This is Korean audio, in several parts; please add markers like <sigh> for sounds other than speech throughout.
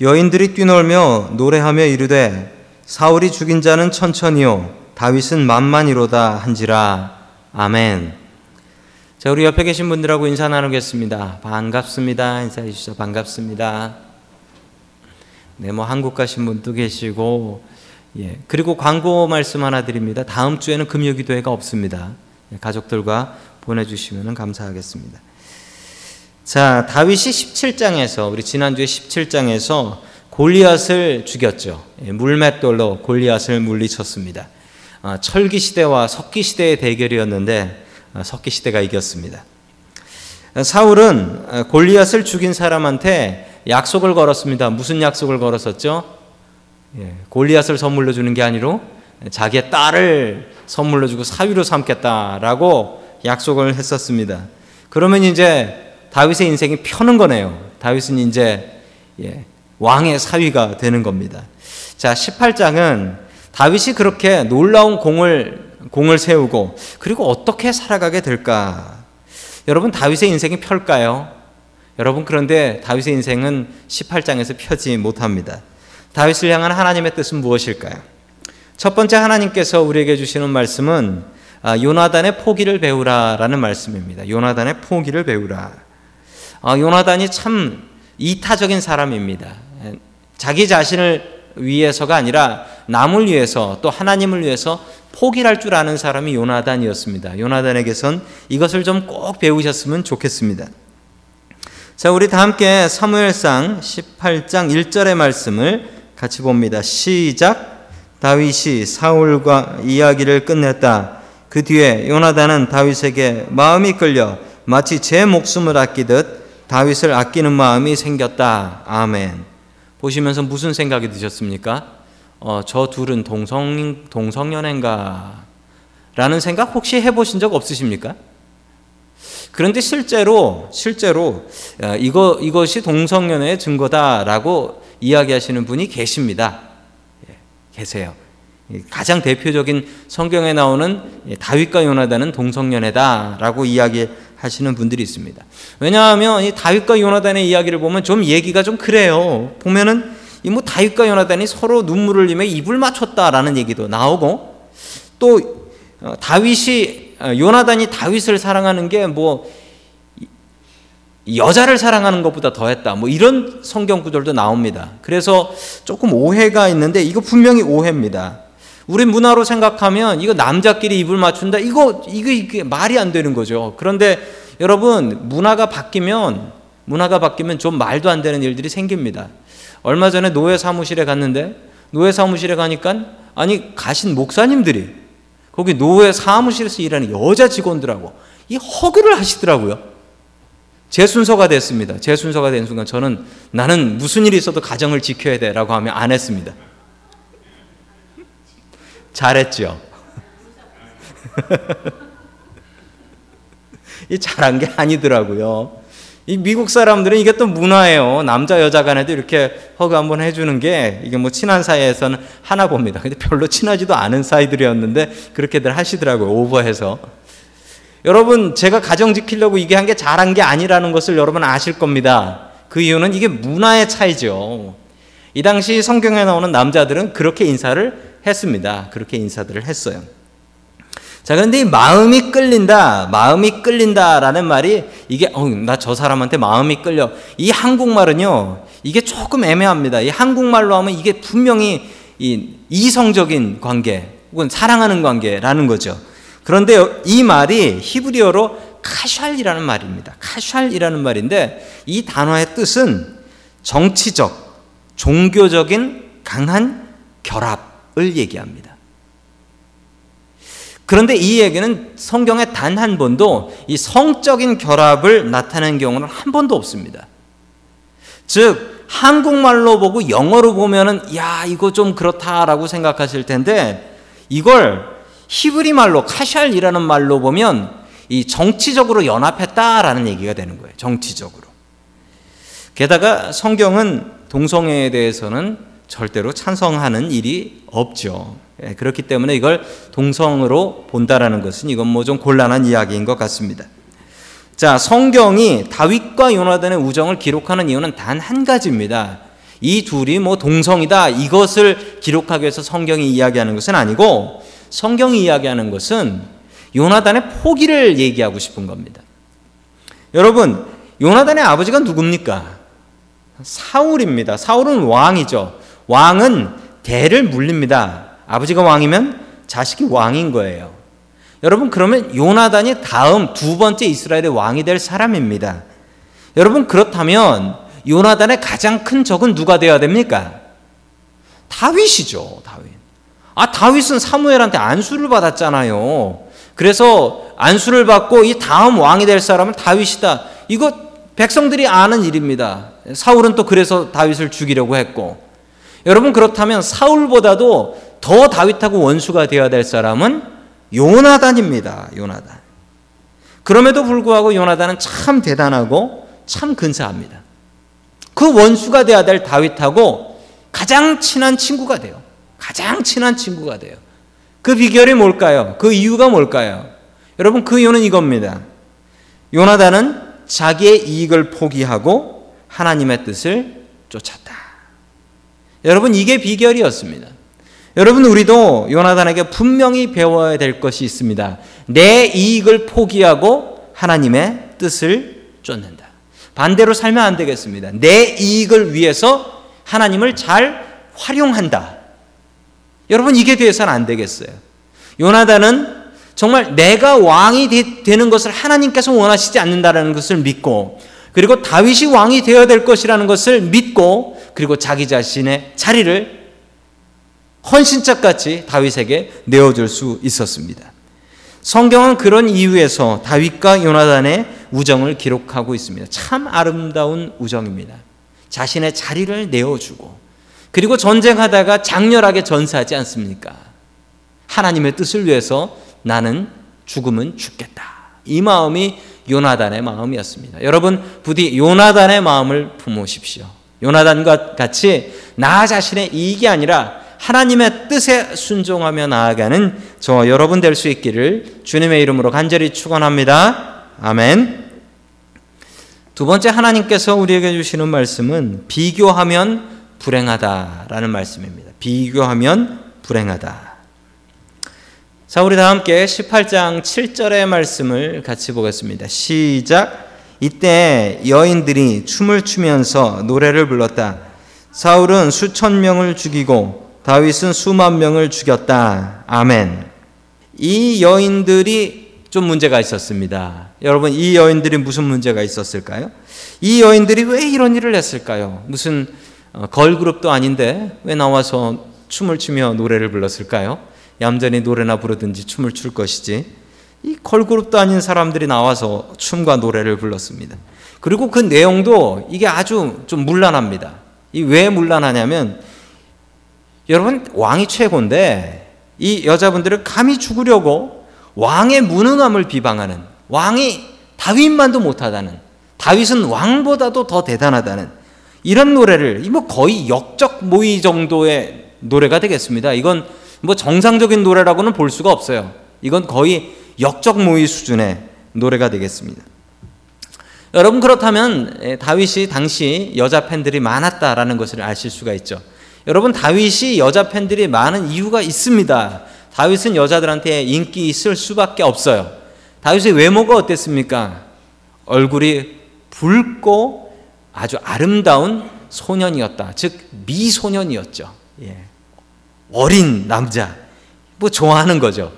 여인들이 뛰놀며 노래하며 이르되 사울이 죽인 자는 천천히요 다윗은 만만이로다 한지라 아멘. 자 우리 옆에 계신 분들하고 인사 나누겠습니다. 반갑습니다. 인사해 주시죠. 반갑습니다. 네, 뭐 한국 가신 분도 계시고 예. 그리고 광고 말씀 하나 드립니다. 다음 주에는 금요 기도회가 없습니다. 예, 가족들과 보내주시면 감사하겠습니다. 자, 다윗이 17장에서 우리 지난주에 17장에서 골리앗을 죽였죠. 예, 물맷돌로 골리앗을 물리쳤습니다. 아, 철기 시대와 석기 시대의 대결이었는데 아, 석기 시대가 이겼습니다. 사울은 골리앗을 죽인 사람한테 약속을 걸었습니다. 무슨 약속을 걸었었죠? 예, 골리앗을 선물로 주는 게 아니로 자기의 딸을 선물로 주고 사위로 삼겠다라고 약속을 했었습니다. 그러면 이제 다윗의 인생이 펴는 거네요. 다윗은 이제 예, 왕의 사위가 되는 겁니다. 자, 18장은 다윗이 그렇게 놀라운 공을 공을 세우고 그리고 어떻게 살아가게 될까? 여러분 다윗의 인생이 펼까요? 여러분 그런데 다윗의 인생은 18장에서 펴지 못합니다. 다윗을 향한 하나님의 뜻은 무엇일까요? 첫 번째 하나님께서 우리에게 주시는 말씀은 아, 요나단의 포기를 배우라라는 말씀입니다. 요나단의 포기를 배우라. 아, 요나단이 참 이타적인 사람입니다. 자기 자신을 위해서가 아니라 남을 위해서 또 하나님을 위해서 포기할 줄 아는 사람이 요나단이었습니다. 요나단에게선 이것을 좀 꼭 배우셨으면 좋겠습니다. 자, 우리 다 함께 사무엘상 18장 1절의 말씀을 같이 봅니다. 시작. 다윗이 사울과 이야기를 끝냈다. 그 뒤에 요나단은 다윗에게 마음이 끌려 마치 제 목숨을 아끼듯 다윗을 아끼는 마음이 생겼다. 아멘. 보시면서 무슨 생각이 드셨습니까? 어, 저 둘은 동성 동성연애인가? 라는 생각 혹시 해보신 적 없으십니까? 그런데 실제로 실제로 어, 이거 이것이 동성연애의 증거다라고 이야기하시는 분이 계십니다. 예, 계세요. 가장 대표적인 성경에 나오는 다윗과 요나단은 동성연애다라고 이야기 하시는 분들이 있습니다. 왜냐하면 이 다윗과 요나단의 이야기를 보면 좀 얘기가 좀 그래요. 보면은 이 뭐 다윗과 요나단이 서로 눈물을 흘리며 입을 맞췄다라는 얘기도 나오고 또 어, 다윗이 어, 요나단이 다윗을 사랑하는 게뭐 여자를 사랑하는 것보다 더했다. 뭐 이런 성경 구절도 나옵니다. 그래서 조금 오해가 있는데 이거 분명히 오해입니다. 우리 문화로 생각하면 이거 남자끼리 입을 맞춘다. 이거 이거 이게 말이 안 되는 거죠. 그런데 여러분 문화가 바뀌면 문화가 바뀌면 좀 말도 안 되는 일들이 생깁니다. 얼마 전에 노예 사무실에 갔는데 노예 사무실에 가니까 아니 가신 목사님들이 거기 노예 사무실에서 일하는 여자 직원들하고 이 허그를 하시더라고요. 제 순서가 됐습니다. 제 순서가 된 순간 저는 나는 무슨 일이 있어도 가정을 지켜야 돼라고 하면 안 했습니다. 잘했죠. <laughs> 이 잘한 게 아니더라고요. 이 미국 사람들은 이게 또 문화예요. 남자 여자 간에도 이렇게 허그 한번 해주는 게 이게 뭐 친한 사이에서는 하나 봅니다. 근데 별로 친하지도 않은 사이들이었는데 그렇게들 하시더라고요. 오버해서. 여러분 제가 가정 지키려고 이게 한 게 잘한 게 아니라는 것을 여러분 아실 겁니다. 그 이유는 이게 문화의 차이죠. 이 당시 성경에 나오는 남자들은 그렇게 인사를 했습니다. 그렇게 인사들을 했어요. 자, 그런데 이 마음이 끌린다, 마음이 끌린다라는 말이 이게, 어, 나 저 사람한테 마음이 끌려. 이 한국말은요, 이게 조금 애매합니다. 이 한국말로 하면 이게 분명히 이 이성적인 관계, 혹은 사랑하는 관계라는 거죠. 그런데 이 말이 히브리어로 카샬이라는 말입니다. 카샬이라는 말인데 이 단어의 뜻은 정치적, 종교적인 강한 결합을 얘기합니다. 그런데 이 얘기는 성경에 단 한 번도 이 성적인 결합을 나타낸 경우는 한 번도 없습니다. 즉, 한국말로 보고 영어로 보면은, 야, 이거 좀 그렇다라고 생각하실 텐데, 이걸 히브리 말로, 카샬이라는 말로 보면, 이 정치적으로 연합했다라는 얘기가 되는 거예요. 정치적으로. 게다가 성경은 동성애에 대해서는 절대로 찬성하는 일이 없죠. 예, 그렇기 때문에 이걸 동성으로 본다라는 것은 이건 뭐 좀 곤란한 이야기인 것 같습니다. 자, 성경이 다윗과 요나단의 우정을 기록하는 이유는 단 한 가지입니다. 이 둘이 뭐 동성이다 이것을 기록하기 위해서 성경이 이야기하는 것은 아니고 성경이 이야기하는 것은 요나단의 포기를 얘기하고 싶은 겁니다. 여러분, 요나단의 아버지가 누굽니까? 사울입니다. 사울은 왕이죠. 왕은 대를 물립니다. 아버지가 왕이면 자식이 왕인 거예요. 여러분, 그러면 요나단이 다음 두 번째 이스라엘의 왕이 될 사람입니다. 여러분, 그렇다면 요나단의 가장 큰 적은 누가 되어야 됩니까? 다윗이죠, 다윗. 아, 다윗은 사무엘한테 안수를 받았잖아요. 그래서 안수를 받고 이 다음 왕이 될 사람은 다윗이다. 이거 백성들이 아는 일입니다. 사울은 또 그래서 다윗을 죽이려고 했고. 여러분 그렇다면 사울보다도 더 다윗하고 원수가 되어야 될 사람은 요나단입니다. 요나단. 그럼에도 불구하고 요나단은 참 대단하고 참 근사합니다. 그 원수가 되어야 될 다윗하고 가장 친한 친구가 돼요. 가장 친한 친구가 돼요. 그 비결이 뭘까요? 그 이유가 뭘까요? 여러분 그 이유는 이겁니다. 요나단은 자기의 이익을 포기하고 하나님의 뜻을 쫓았다. 여러분 이게 비결이었습니다. 여러분 우리도 요나단에게 분명히 배워야 될 것이 있습니다. 내 이익을 포기하고 하나님의 뜻을 쫓는다. 반대로 살면 안 되겠습니다. 내 이익을 위해서 하나님을 잘 활용한다. 여러분 이게 돼서는 안 되겠어요. 요나단은 정말 내가 왕이 되, 는 것을 하나님께서 원하시지 않는다는 것을 믿고 그리고 다윗이 왕이 되어야 될 것이라는 것을 믿고 그리고 자기 자신의 자리를 헌신짝같이 다윗에게 내어줄 수 있었습니다. 성경은 그런 이유에서 다윗과 요나단의 우정을 기록하고 있습니다. 참 아름다운 우정입니다. 자신의 자리를 내어주고 그리고 전쟁하다가 장렬하게 전사하지 않습니까? 하나님의 뜻을 위해서 나는 죽음은 죽겠다. 이 마음이 요나단의 마음이었습니다. 여러분 부디 요나단의 마음을 품으십시오. 요나단과 같이 나 자신의 이익이 아니라 하나님의 뜻에 순종하며 나아가는 저 여러분 될 수 있기를 주님의 이름으로 간절히 축원합니다. 아멘. 두 번째 하나님께서 우리에게 주시는 말씀은 비교하면 불행하다라는 말씀입니다. 비교하면 불행하다. 자, 우리 다 함께 18장 7절의 말씀을 같이 보겠습니다. 시작. 이때 여인들이 춤을 추면서 노래를 불렀다. 사울은 수천 명을 죽이고 다윗은 수만 명을 죽였다. 아멘. 이 여인들이 좀 문제가 있었습니다. 여러분, 이 여인들이 무슨 문제가 있었을까요? 이 여인들이 왜 이런 일을 했을까요? 무슨 어, 걸그룹도 아닌데 왜 나와서 춤을 추며 노래를 불렀을까요? 얌전히 노래나 부르든지 춤을 출 것이지. 이 걸그룹도 아닌 사람들이 나와서 춤과 노래를 불렀습니다. 그리고 그 내용도 이게 아주 좀 문란합니다. 이 왜 문란하냐면 여러분 왕이 최고인데 이 여자분들을 감히 죽으려고 왕의 무능함을 비방하는 왕이 다윗만도 못하다는 다윗은 왕보다도 더 대단하다는 이런 노래를 뭐 거의 역적 모의 정도의 노래가 되겠습니다. 이건 뭐 정상적인 노래라고는 볼 수가 없어요. 이건 거의 역적 모의 수준의 노래가 되겠습니다. 여러분 그렇다면 예, 다윗이 당시 여자 팬들이 많았다라는 것을 아실 수가 있죠. 여러분 다윗이 여자 팬들이 많은 이유가 있습니다. 다윗은 여자들한테 인기 있을 수밖에 없어요. 다윗의 외모가 어땠습니까? 얼굴이 붉고 아주 아름다운 소년이었다. 즉 미소년이었죠. 예. 어린 남자. 뭐 좋아하는 거죠.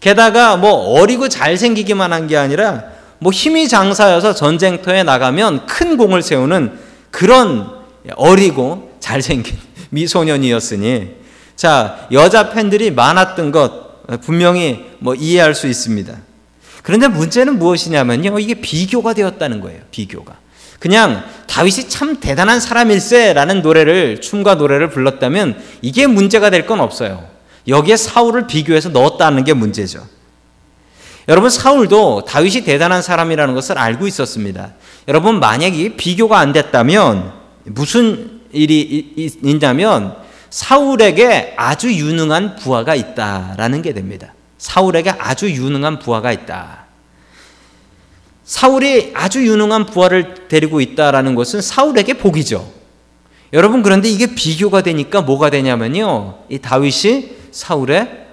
게다가 뭐 어리고 잘생기기만 한 게 아니라 뭐 힘이 장사여서 전쟁터에 나가면 큰 공을 세우는 그런 어리고 잘생긴 <laughs> 미소년이었으니 자, 여자 팬들이 많았던 것 분명히 뭐 이해할 수 있습니다. 그런데 문제는 무엇이냐면요. 이게 비교가 되었다는 거예요. 비교가. 그냥 다윗이 참 대단한 사람일세라는 노래를 춤과 노래를 불렀다면 이게 문제가 될 건 없어요. 여기에 사울을 비교해서 넣었다는 게 문제죠. 여러분 사울도 다윗이 대단한 사람이라는 것을 알고 있었습니다. 여러분 만약에 비교가 안 됐다면 무슨 일이 있냐면 사울에게 아주 유능한 부하가 있다라는 게 됩니다. 사울에게 아주 유능한 부하가 있다. 사울이 아주 유능한 부하를 데리고 있다라는 것은 사울에게 복이죠. 여러분 그런데 이게 비교가 되니까 뭐가 되냐면요. 이 다윗이 사울의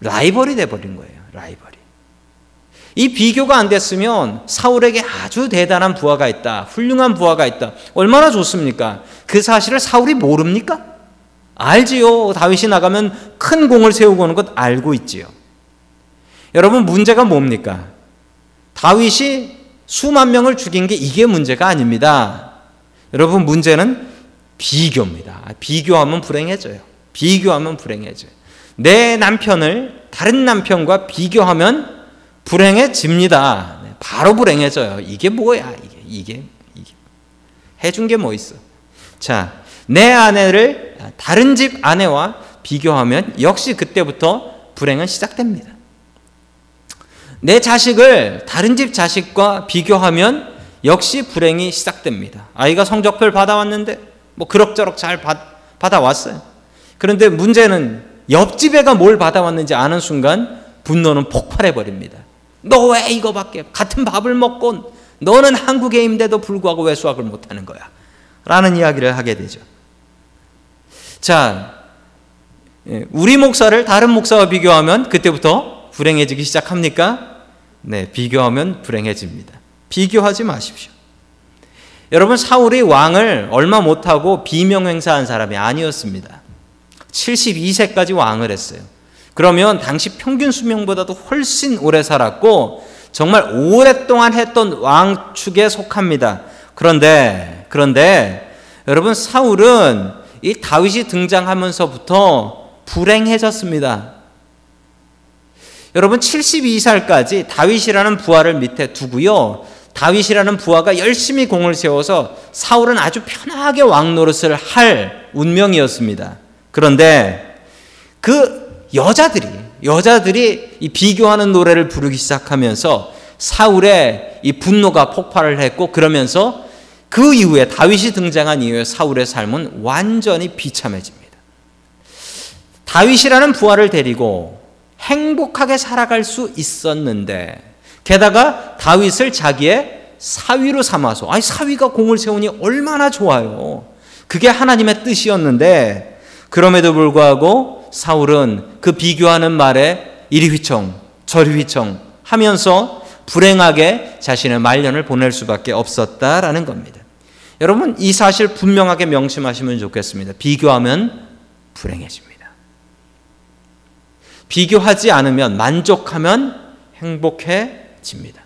라이벌이 돼 버린 거예요. 라이벌이. 이 비교가 안 됐으면 사울에게 아주 대단한 부하가 있다. 훌륭한 부하가 있다. 얼마나 좋습니까? 그 사실을 사울이 모릅니까? 알지요. 다윗이 나가면 큰 공을 세우고 오는 것 알고 있지요. 여러분 문제가 뭡니까? 다윗이 수만 명을 죽인 게 이게 문제가 아닙니다. 여러분 문제는 비교입니다. 비교하면 불행해져요. 비교하면 불행해져요. 내 남편을 다른 남편과 비교하면 불행해집니다. 네, 바로 불행해져요. 이게 뭐야? 이게 이게 이게 해준 게 뭐 있어? 자, 내 아내를 다른 집 아내와 비교하면 역시 그때부터 불행은 시작됩니다. 내 자식을 다른 집 자식과 비교하면 역시 불행이 시작됩니다. 아이가 성적표를 받아왔는데 뭐 그럭저럭 잘 받, 받아왔어요. 그런데 문제는 옆집 애가 뭘 받아왔는지 아는 순간 분노는 폭발해 버립니다. 너 왜 이거밖에 같은 밥을 먹고 너는 한국애인데도 불구하고 왜 수학을 못하는 거야? 라는 이야기를 하게 되죠. 자, 예, 우리 목사를 다른 목사와 비교하면 그때부터 불행해지기 시작합니까? 네, 비교하면 불행해집니다. 비교하지 마십시오. 여러분 사울이 왕을 얼마 못하고 비명 행사한 사람이 아니었습니다. 72세까지 왕을 했어요. 그러면 당시 평균 수명보다도 훨씬 오래 살았고 정말 오랫동안 했던 왕축에 속합니다. 그런데 그런데 여러분 사울은 이 다윗이 등장하면서부터 불행해졌습니다. 여러분 72살까지 다윗이라는 부하를 밑에 두고요. 다윗이라는 부하가 열심히 공을 세워서 사울은 아주 편하게 왕 노릇을 할 운명이었습니다. 그런데 그 여자들이 여자들이 이 비교하는 노래를 부르기 시작하면서 사울의 이 분노가 폭발을 했고 그러면서 그 이후에 다윗이 등장한 이후에 사울의 삶은 완전히 비참해집니다. 다윗이라는 부하를 데리고 행복하게 살아갈 수 있었는데 게다가 다윗을 자기의 사위로 삼아서 아니 사위가 공을 세우니 얼마나 좋아요. 그게 하나님의 뜻이었는데 그럼에도 불구하고 사울은 그 비교하는 말에 이리 휘청 저리 휘청 하면서 불행하게 자신의 말년을 보낼 수밖에 없었다라는 겁니다. 여러분 이 사실 분명하게 명심하시면 좋겠습니다. 비교하면 불행해집니다. 비교하지 않으면 만족하면 행복해집니다.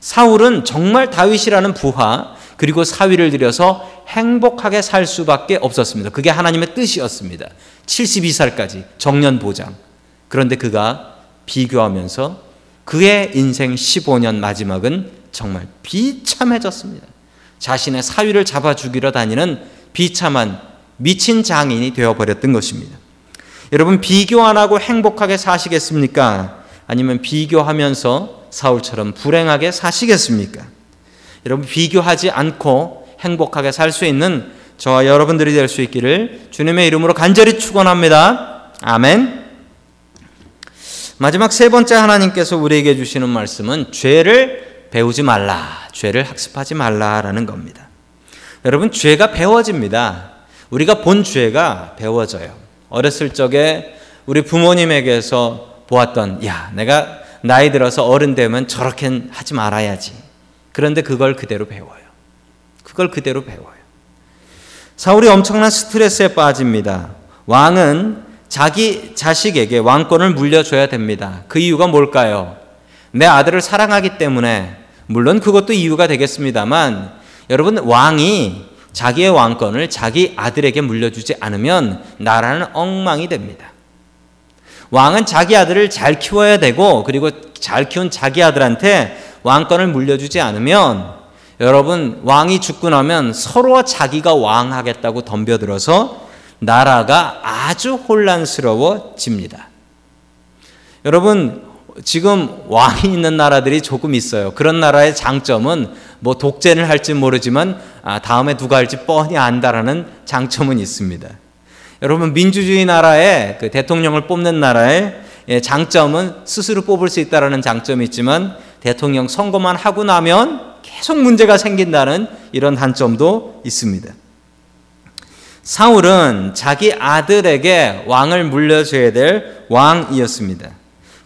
사울은 정말 다윗이라는 부하 그리고 사위를 들여서 행복하게 살 수밖에 없었습니다. 그게 하나님의 뜻이었습니다. 72살까지 정년 보장. 그런데 그가 비교하면서 그의 인생 15년 마지막은 정말 비참해졌습니다. 자신의 사위를 잡아 죽이러 다니는 비참한 미친 장인이 되어버렸던 것입니다. 여러분 비교 안 하고 행복하게 사시겠습니까? 아니면 비교하면서 사울처럼 불행하게 사시겠습니까? 여러분 비교하지 않고 행복하게 살 수 있는 저와 여러분들이 될 수 있기를 주님의 이름으로 간절히 축원합니다. 아멘. 마지막 세 번째 하나님께서 우리에게 주시는 말씀은 죄를 배우지 말라, 죄를 학습하지 말라라는 겁니다. 여러분 죄가 배워집니다. 우리가 본 죄가 배워져요. 어렸을 적에 우리 부모님에게서 보았던 야 내가 나이 들어서 어른 되면 저렇게 하지 말아야지. 그런데 그걸 그대로 배워요. 그걸 그대로 배워요. 사울이 엄청난 스트레스에 빠집니다. 왕은 자기 자식에게 왕권을 물려줘야 됩니다. 그 이유가 뭘까요? 내 아들을 사랑하기 때문에 물론 그것도 이유가 되겠습니다만 여러분 왕이 자기의 왕권을 자기 아들에게 물려주지 않으면 나라는 엉망이 됩니다. 왕은 자기 아들을 잘 키워야 되고 그리고 잘 키운 자기 아들한테 왕권을 물려주지 않으면 여러분 왕이 죽고 나면 서로 자기가 왕하겠다고 덤벼들어서 나라가 아주 혼란스러워집니다. 여러분 지금 왕이 있는 나라들이 조금 있어요. 그런 나라의 장점은 뭐 독재를 할지 모르지만 아, 다음에 누가 할지 뻔히 안다라는 장점은 있습니다. 여러분 민주주의 나라의 그 대통령을 뽑는 나라의 예, 장점은 스스로 뽑을 수 있다라는 장점이 있지만 대통령 선거만 하고 나면 계속 문제가 생긴다는 이런 단점도 있습니다. 사울은 자기 아들에게 왕을 물려줘야 될 왕이었습니다.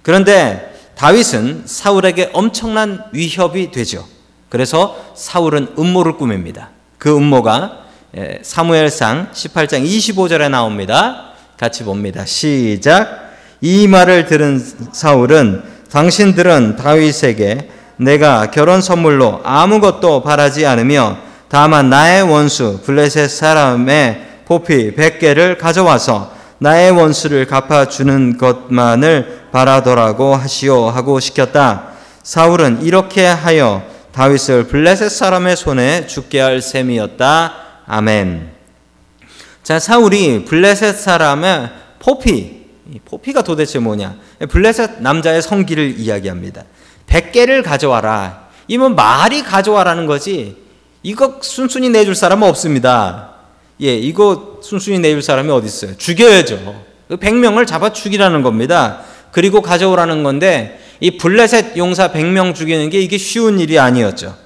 그런데 다윗은 사울에게 엄청난 위협이 되죠. 그래서 사울은 음모를 꾸밉니다. 그 음모가 예, 사무엘상 18장 25절에 나옵니다. 같이 봅니다. 시작. 이 말을 들은 사울은 당신들은 다윗에게 내가 결혼 선물로 아무것도 바라지 않으며 다만 나의 원수 블레셋 사람의 포피 100개를 가져와서 나의 원수를 갚아주는 것만을 바라더라고 하시오 하고 시켰다. 사울은 이렇게 하여 다윗을 블레셋 사람의 손에 죽게 할 셈이었다. 아멘. 자, 사울이 블레셋 사람의 포피, 포피가 도대체 뭐냐? 블레셋 남자의 성기를 이야기합니다. 100개를 가져와라. 이면 말이 가져와라는 거지. 이거 순순히 내줄 사람은 없습니다. 예, 이거 순순히 내줄 사람이 어디 있어요? 죽여야죠. 100명을 잡아 죽이라는 겁니다. 그리고 가져오라는 건데 이 블레셋 용사 100명 죽이는 게 이게 쉬운 일이 아니었죠.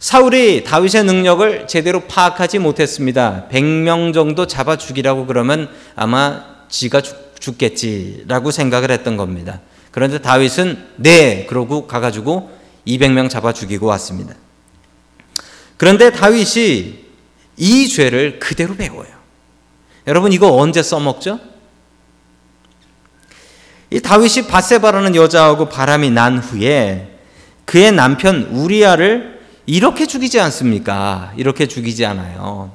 사울이 다윗의 능력을 제대로 파악하지 못했습니다. 100명 정도 잡아 죽이라고 그러면 아마 지가 죽, 죽겠지라고 생각을 했던 겁니다. 그런데 다윗은 네 그러고 가가지고 200명 잡아 죽이고 왔습니다. 그런데 다윗이 이 죄를 그대로 배워요. 여러분 이거 언제 써먹죠? 이 다윗이 바세바라는 여자하고 바람이 난 후에 그의 남편 우리아를 이렇게 죽이지 않습니까? 이렇게 죽이지 않아요.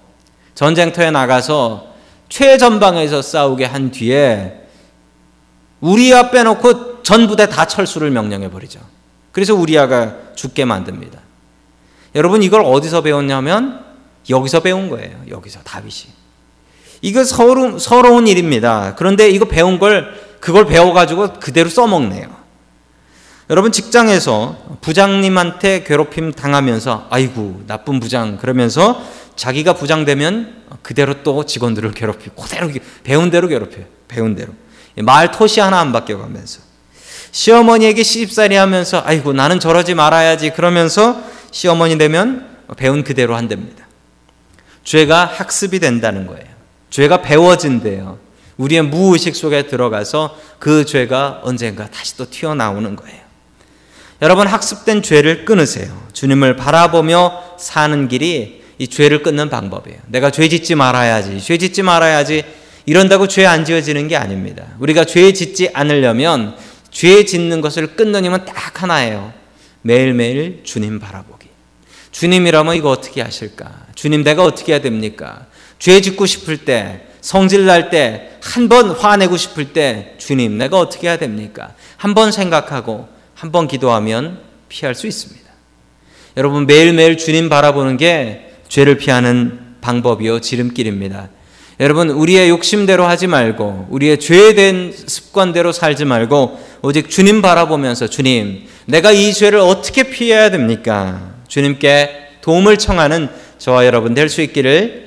전쟁터에 나가서 최전방에서 싸우게 한 뒤에 우리아 빼놓고 전 부대 다 철수를 명령해 버리죠. 그래서 우리아가 죽게 만듭니다. 여러분 이걸 어디서 배웠냐면 여기서 배운 거예요. 여기서 다윗이. 이거 서러운, 서러운 일입니다. 그런데 이거 배운 걸 그걸 배워가지고 그대로 써먹네요. 여러분 직장에서 부장님한테 괴롭힘 당하면서 아이고 나쁜 부장 그러면서 자기가 부장되면 그대로 또 직원들을 괴롭히고 그대로 배운 대로 괴롭혀요. 배운 대로. 말 토시 하나 안 바뀌어가면서 시어머니에게 시집살이 하면서 아이고 나는 저러지 말아야지 그러면서 시어머니 되면 배운 그대로 한답니다. 죄가 학습이 된다는 거예요. 죄가 배워진대요. 우리의 무의식 속에 들어가서 그 죄가 언젠가 다시 또 튀어나오는 거예요. 여러분 학습된 죄를 끊으세요. 주님을 바라보며 사는 길이 이 죄를 끊는 방법이에요. 내가 죄 짓지 말아야지. 죄 짓지 말아야지. 이런다고 죄 안 지어지는 게 아닙니다. 우리가 죄 짓지 않으려면 죄 짓는 것을 끊는 힘은 딱 하나예요. 매일매일 주님 바라보기. 주님이라면 이거 어떻게 하실까? 주님 내가 어떻게 해야 됩니까? 죄 짓고 싶을 때, 성질 날 때, 한 번 화내고 싶을 때, 주님 내가 어떻게 해야 됩니까? 한 번 생각하고 한 번 기도하면 피할 수 있습니다. 여러분 매일매일 주님 바라보는 게 죄를 피하는 방법이요 지름길입니다. 여러분 우리의 욕심대로 하지 말고 우리의 죄된 습관대로 살지 말고 오직 주님 바라보면서 주님 내가 이 죄를 어떻게 피해야 됩니까? 주님께 도움을 청하는 저와 여러분 될 수 있기를